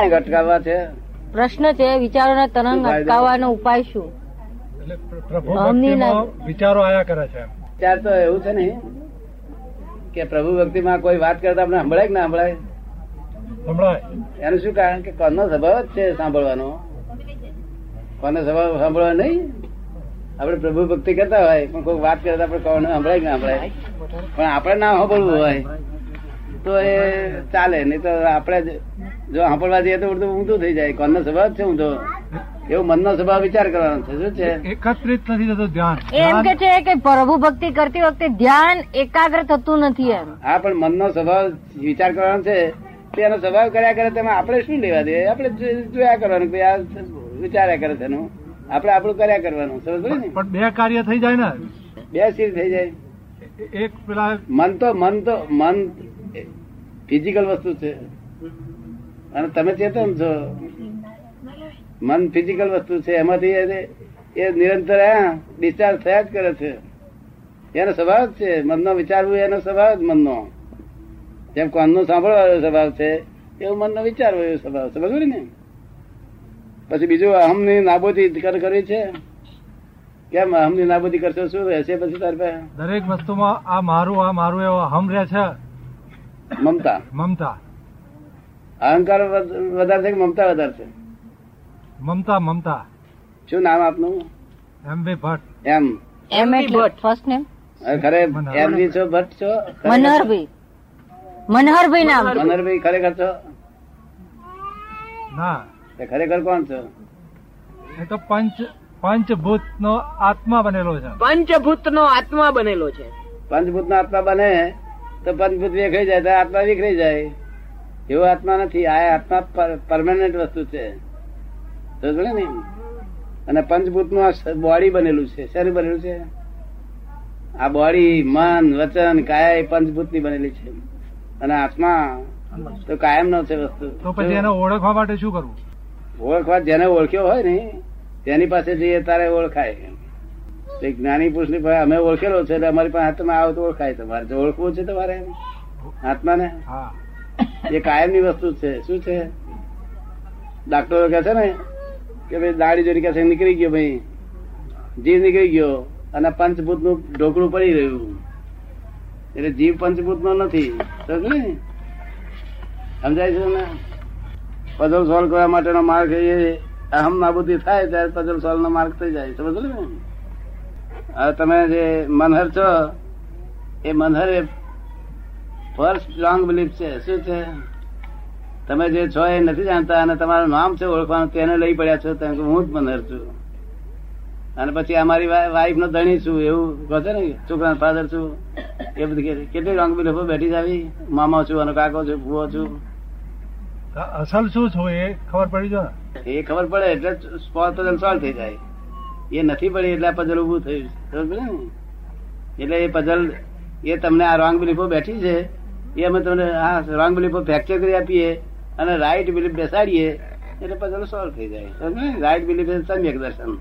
અટકાવવા છે? પ્રશ્ન છે વિચારોના તરંગ અટકાવવાનો ઉપાય શું? એટલે પ્રભુ અમની ના- ભક્તિમાં વિચારો આયા કરે છે ત્યાર તો એવું છે ને કે પ્રભુ ભક્તિમાં કોઈ વાત કરતા આપણે સંભળાય કે ના સંભળાય? સંભળાય. એનું શું કારણ? કે કોનો સ્વભાવ જ છે સાંભળવાનો. કોનો સ્વભાવ સાંભળવા નહીં. આપણે પ્રભુ ભક્તિ કરતા હોય પણ કોઈ વાત કરતા આપણે કોને સંભળાય કે ના સંભળાય? પણ આપણે ના સાંભળવું હોય તો એ ચાલે નહીં તો આપણે જ- જો સાંભળવા જઈએ તો ઉડતું ઊંધું થઈ જાય. કોનનો સ્વભાવ છે ઊંધો? એવો મનનો સ્વભાવ વિચાર કરવાનો છે. શું છે? એકત્રિત નથી થતું ધ્યાન. એમ કે છે કે પ્રભુ ભક્તિ કરતી વખતે ધ્યાન એકાગ્ર થતું નથી એમ. હા પણ મનનો સ્વભાવ વિચાર કરવાનો છે. તેનો સ્વભાવ કર્યા કરે તેમાં આપણે શું લેવા દે આપણે જોયા કરવાનું કે આ વિચાર્યા કરે તેનું આપણે આપણું કર્યા કરવાનું. સરસ ને? પણ બે કાર્ય થઈ જાય ને? બે સીર થઈ જાય. એક પેલા મન તો મન તો મન ફિઝિકલ વસ્તુ છે. અને તમે ચેતન છો? મન ફિઝિકલ વસ્તુ છે. એમાંથી એ- નિરંતર ડિસ્ચાર્જ થયા જ કરે છે. એનો સ્વભાવ જ છે. મનનો વિચારવું એનો સ્વભાવ જ મનનો. જેમ કોનનો સાંભળવાનો સ્વભાવ છે એવું મનનો વિચારવો એવો સ્વભાવ છે. બરાબર ને? પછી બીજું અહમની નાબૂદી કર- કરવી છે. કેમ અહમની નાબૂદી કરશો? શું રહેશે પછી તારી દરેક વસ્તુમાં આ મારું આ મારું એવો હમ રહે છે. મમતા. મમતા. અહંકાર વધ- વધારે છે કે મમતા વધારે છે? મમતા મમતા. શું નામ આપનું? M B Bhatt. M. M Bhatt first name ખરે એમ બી છો ભટ્ટ છો? ખરેખર? મનહરભાઈ મનહરભાઈ નામ. મનહરભાઈ ખરેખર છો? ના. ખરેખર કોણ છો? એ તો પંચ પંચભૂત નો આત્મા બનેલો છે. પંચભૂત નો આત્મા બનેલો છે. પંચભૂત નો આત્મા બને તો પંચભૂત વિખરાઈ જાય તો આત્મા વિખરાઈ જાય. એવો આત્મા નથી. આ આત્મા પરમાનન્ટ વસ્તુ છે. ને? અને પંચભૂતનું બોડી બનેલું છે. શેનું બનેલું છે? આ બોડી મન વચન કાયા એ પંચભૂતની બનેલી છે. અને આત્મા તો કાયમ નો છે વસ્તુ. તો પછી એને ઓળખવા માટે શું કરવું? ઓળખવા જેને ઓળખ્યો હોય ને તેની પાસે જઈએ તારે ઓળખાય. તે જ્ઞાની પુરુષની પાસે અમે ઓળખેલો છે એટલે અમારી પાસે હાથમાં આવો તો ઓળખાય તમારે. જો ઓળખવું છે તમારે આત્માને? હા. એ કાયમની વસ્તુ છે. શું છે? ડાક્ટરો કહે છે ને કે ભાઈ દાડી જોડી કહે નીકળી ગયો ભાઈ. જીવ નીકળી ગયો અને પંચભૂતનું ઢોકળું પડી રહ્યું. એટલે જીવ પંચભૂત નો? નથી સમજ્યું છે ને પઝલ સોલ્વ કરવા માટેનો માર્ગ એ અહમ નાબૂદી થાય ત્યારે પઝલ સોલ્વ નો માર્ગ થઈ જાય. સમજ ને? તમે જે મનહર છો, એ મનહર એ ફર્સ્ટ લોંગ બિલીફ છે. શું છે? તમે જે છો એ નથી જાણતા અને તમારું નામ છે ઓળખવાનું તેને લઈ પડ્યા છો તેમ હું જ મનર છું. અને પછી અમારી વાઈફ નો ધણી છું એવું કહો છે ને છોકરા ફાધર છું. એ બધી કેટલી રોંગ બિલીફો બેઠી જાવી? મામા છું અને કાકો છું ભૂવો છું. અસલ શું છું એ ખબર પડી જો એ ખબર પડે એટલે સ્પોટ પઝલ સોલ્વ થઈ જાય. એ નથી પડી એટલે પઝલ ઉભું થયું. ને? એટલે એ પઝલ એ તમને આ રોંગ બિલીફો બેઠી છે. એ અમે તમને આ રોંગ બિલીફ ફ્રેક્ચર કરી આપીએ અને રાઈટ બિલીફ બેસાડીએ, એટલે પછી સોલ્વ થઈ જાય. રાઈટ બિલીફ સમ્યક દર્શન.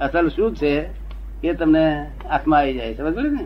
અસલ શું છે એ તમને હાથમાં આવી જાય. સમજ ને?